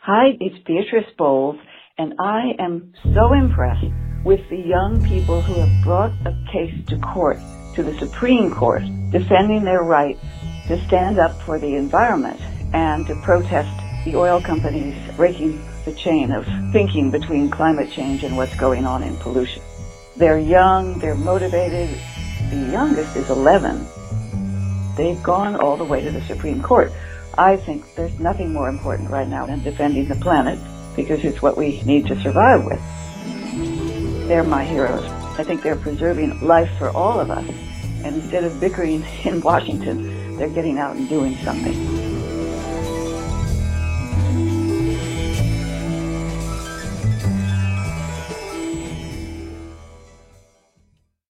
Hi, it's Beatrice Bowles, and I am so impressed with the young people who have brought a case to court, to the Supreme Court, defending their right to stand up for the environment and to protest the oil companies breaking the chain of thinking between climate change and what's going on in pollution. They're young, they're motivated. The youngest is 11. They've gone all the way to the Supreme Court. I think there's nothing more important right now than defending the planet because it's what we need to survive with. They're my heroes. I think they're preserving life for all of us. And instead of bickering in Washington, they're getting out and doing something.